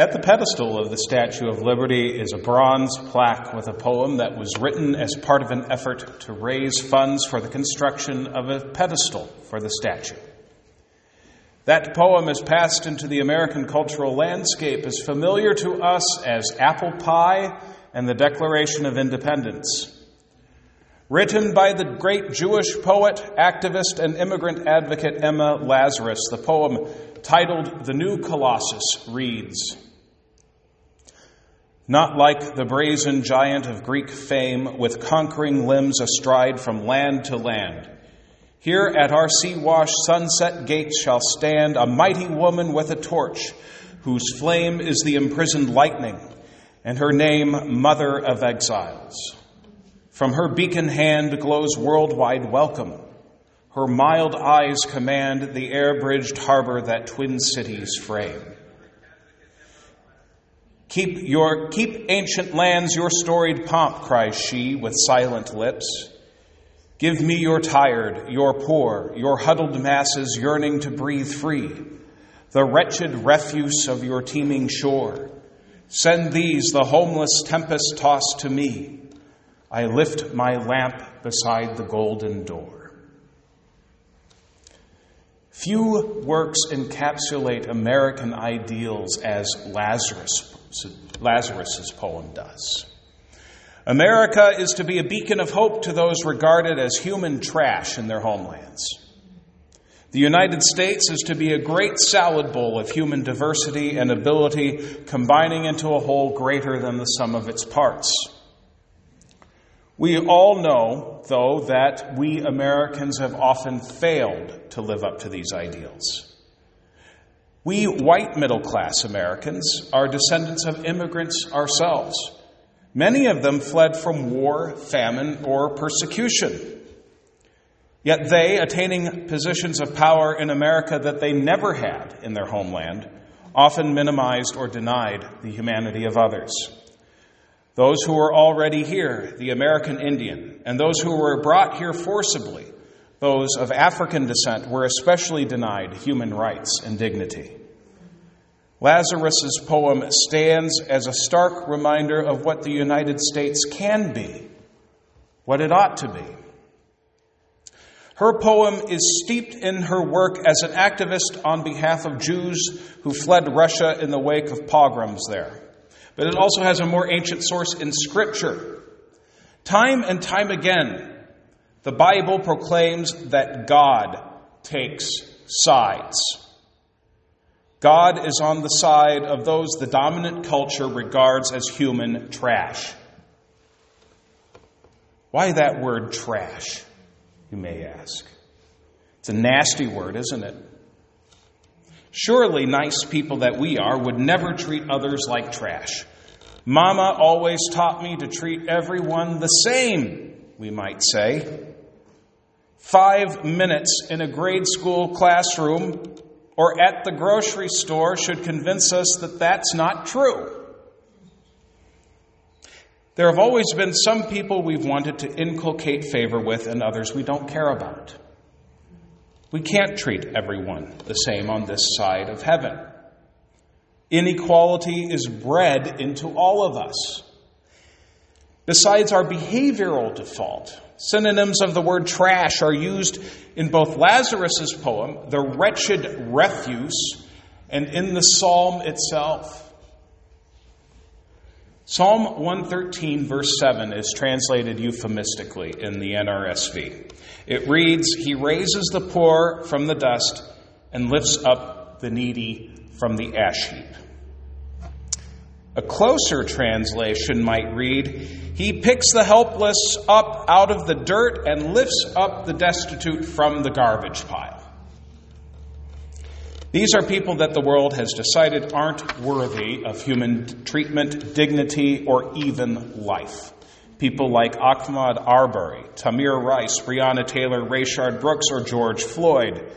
At the pedestal of the Statue of Liberty is a bronze plaque with a poem that was written as part of an effort to raise funds for the construction of a pedestal for the statue. That poem is passed into the American cultural landscape as familiar to us as apple pie and the Declaration of Independence. Written by the great Jewish poet, activist, and immigrant advocate Emma Lazarus, the poem titled The New Colossus reads Not like the brazen giant of Greek fame, with conquering limbs astride from land to land. Here at our sea washed sunset gates shall stand a mighty woman with a torch, whose flame is the imprisoned lightning, and her name, Mother of Exiles. From her beacon hand glows worldwide welcome. Her mild eyes command the air bridged harbor that twin cities frame. Keep, your, keep ancient lands your storied pomp, cries she with silent lips. Give me your tired, your poor, your huddled masses yearning to breathe free, the wretched refuse of your teeming shore. Send these, the homeless tempest tossed to me. I lift my lamp beside the golden door. Few works encapsulate American ideals as Lazarus, Lazarus's poem does. America is to be a beacon of hope to those regarded as human trash in their homelands. The United States is to be a great salad bowl of human diversity and ability, combining into a whole greater than the sum of its parts. We all know, though, that we Americans have often failed to live up to these ideals. We white middle class Americans are descendants of immigrants ourselves. Many of them fled from war, famine, or persecution. Yet they, attaining positions of power in America that they never had in their homeland, often minimized or denied the humanity of others those who were already here, the American Indian, and those who were brought here forcibly, those of African descent, were especially denied human rights and dignity. Lazarus's poem stands as a stark reminder of what the United States can be, what it ought to be. Her poem is steeped in her work as an activist on behalf of Jews who fled Russia in the wake of pogroms there but it also has a more ancient source in Scripture. Time and time again, the Bible proclaims that God takes sides. God is on the side of those the dominant culture regards as human trash. Why that word trash, you may ask? It's a nasty word, isn't it? Surely, nice people that we are would never treat others like trash. Mama always taught me to treat everyone the same, we might say. Five minutes in a grade school classroom or at the grocery store should convince us that that's not true. There have always been some people we've wanted to inculcate favor with and others we don't care about. We can't treat everyone the same on this side of heaven. Inequality is bred into all of us. Besides our behavioral default, synonyms of the word trash are used in both Lazarus's poem, the wretched refuse, and in the psalm itself. Psalm 113, verse 7, is translated euphemistically in the NRSV. It reads, He raises the poor from the dust and lifts up the needy from the ash heap. A closer translation might read, He picks the helpless up out of the dirt and lifts up the destitute from the garbage pile. These are people that the world has decided aren't worthy of human treatment, dignity, or even life. People like Ahmaud Arbery, Tamir Rice, Breonna Taylor, Rayshard Brooks, or George Floyd.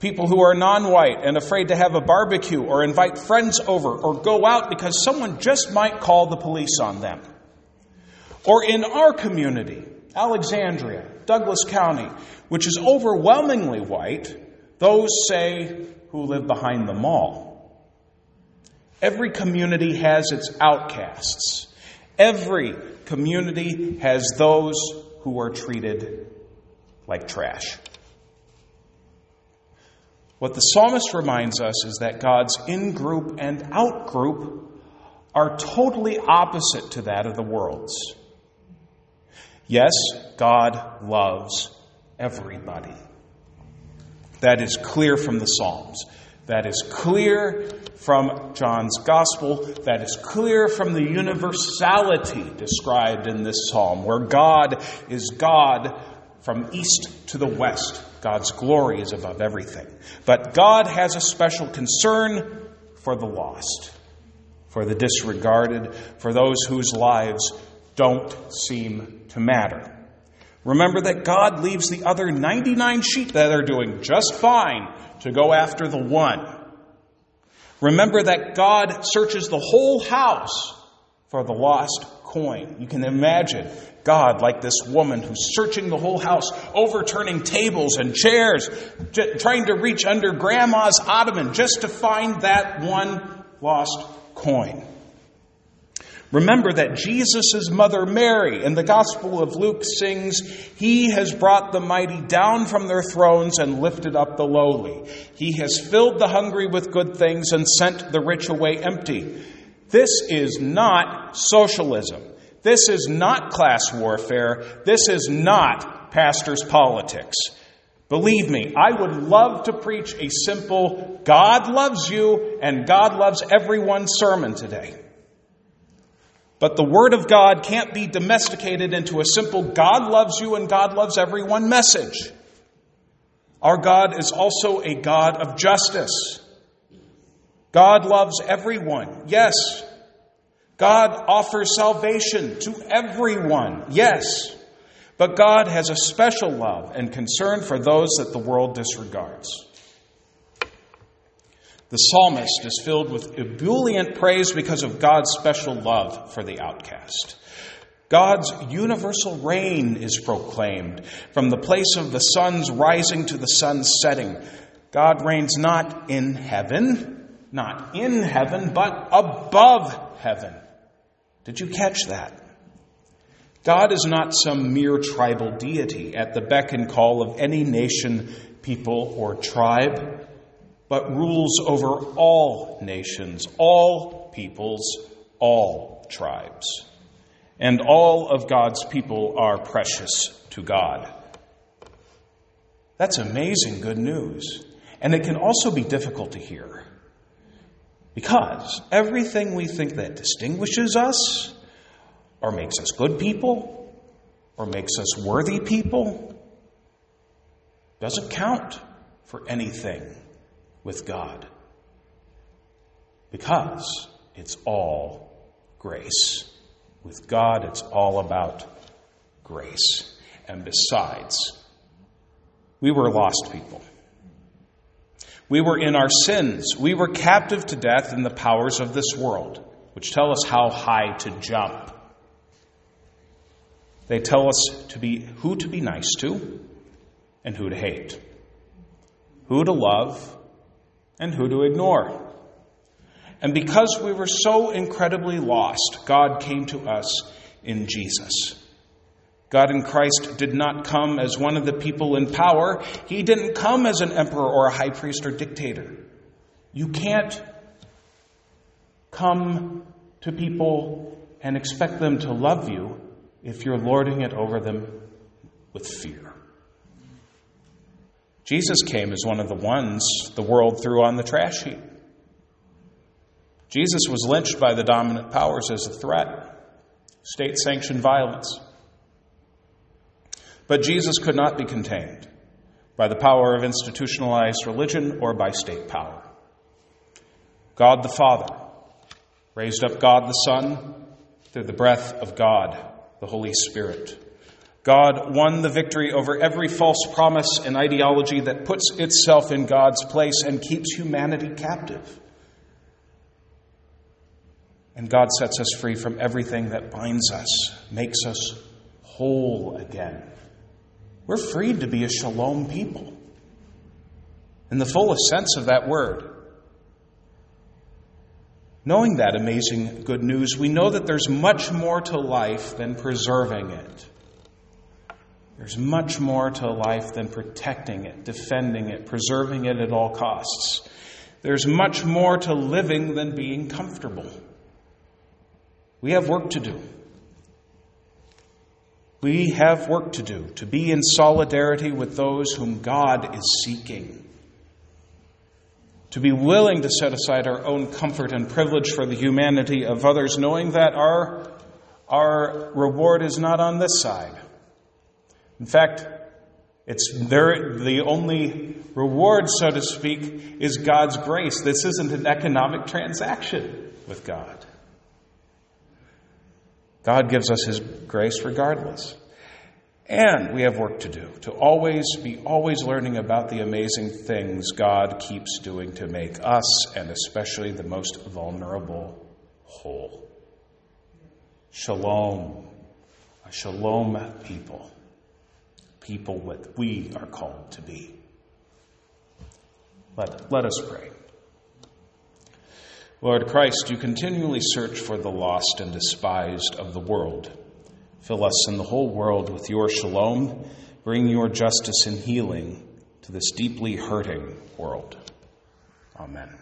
People who are non white and afraid to have a barbecue or invite friends over or go out because someone just might call the police on them. Or in our community, Alexandria, Douglas County, which is overwhelmingly white, those say who live behind the mall. Every community has its outcasts. Every community has those who are treated like trash. What the psalmist reminds us is that God's in group and out group are totally opposite to that of the world's. Yes, God loves everybody. That is clear from the Psalms. That is clear from John's Gospel. That is clear from the universality described in this psalm, where God is God from east to the west. God's glory is above everything. But God has a special concern for the lost, for the disregarded, for those whose lives don't seem to matter. Remember that God leaves the other 99 sheep that are doing just fine to go after the one. Remember that God searches the whole house for the lost coin. You can imagine God like this woman who's searching the whole house, overturning tables and chairs, trying to reach under grandma's ottoman just to find that one lost coin. Remember that Jesus' mother Mary in the Gospel of Luke sings, He has brought the mighty down from their thrones and lifted up the lowly. He has filled the hungry with good things and sent the rich away empty. This is not socialism. This is not class warfare. This is not pastor's politics. Believe me, I would love to preach a simple God loves you and God loves everyone sermon today. But the Word of God can't be domesticated into a simple God loves you and God loves everyone message. Our God is also a God of justice. God loves everyone, yes. God offers salvation to everyone, yes. But God has a special love and concern for those that the world disregards. The psalmist is filled with ebullient praise because of God's special love for the outcast. God's universal reign is proclaimed from the place of the sun's rising to the sun's setting. God reigns not in heaven, not in heaven, but above heaven. Did you catch that? God is not some mere tribal deity at the beck and call of any nation, people, or tribe but rules over all nations, all peoples, all tribes. And all of God's people are precious to God. That's amazing good news. And it can also be difficult to hear. Because everything we think that distinguishes us, or makes us good people, or makes us worthy people, doesn't count for anything with God. Because it's all grace. With God, it's all about grace. And besides, we were lost people. We were in our sins. We were captive to death in the powers of this world, which tell us how high to jump. They tell us to be who to be nice to and who to hate, who to love and who to ignore. And because we were so incredibly lost, God came to us in Jesus. God in Christ did not come as one of the people in power. He didn't come as an emperor or a high priest or dictator. You can't come to people and expect them to love you if you're lording it over them with fear. Jesus came as one of the ones the world threw on the trash heap. Jesus was lynched by the dominant powers as a threat, state sanctioned violence. But Jesus could not be contained by the power of institutionalized religion or by state power. God the Father raised up God the Son through the breath of God, the Holy Spirit. God won the victory over every false promise and ideology that puts itself in God's place and keeps humanity captive. And God sets us free from everything that binds us, makes us whole again. We're freed to be a shalom people in the fullest sense of that word. Knowing that amazing good news, we know that there's much more to life than preserving it. There's much more to life than protecting it, defending it, preserving it at all costs. There's much more to living than being comfortable. We have work to do. We have work to do to be in solidarity with those whom God is seeking. To be willing to set aside our own comfort and privilege for the humanity of others, knowing that our, our reward is not on this side. In fact, it's there, the only reward, so to speak, is God's grace. This isn't an economic transaction with God. God gives us His grace regardless. And we have work to do, to always be always learning about the amazing things God keeps doing to make us, and especially the most vulnerable, whole. Shalom, a shalom people, people that we are called to be. Let, let us pray. Lord Christ, you continually search for the lost and despised of the world. Fill us and the whole world with your shalom. Bring your justice and healing to this deeply hurting world. Amen.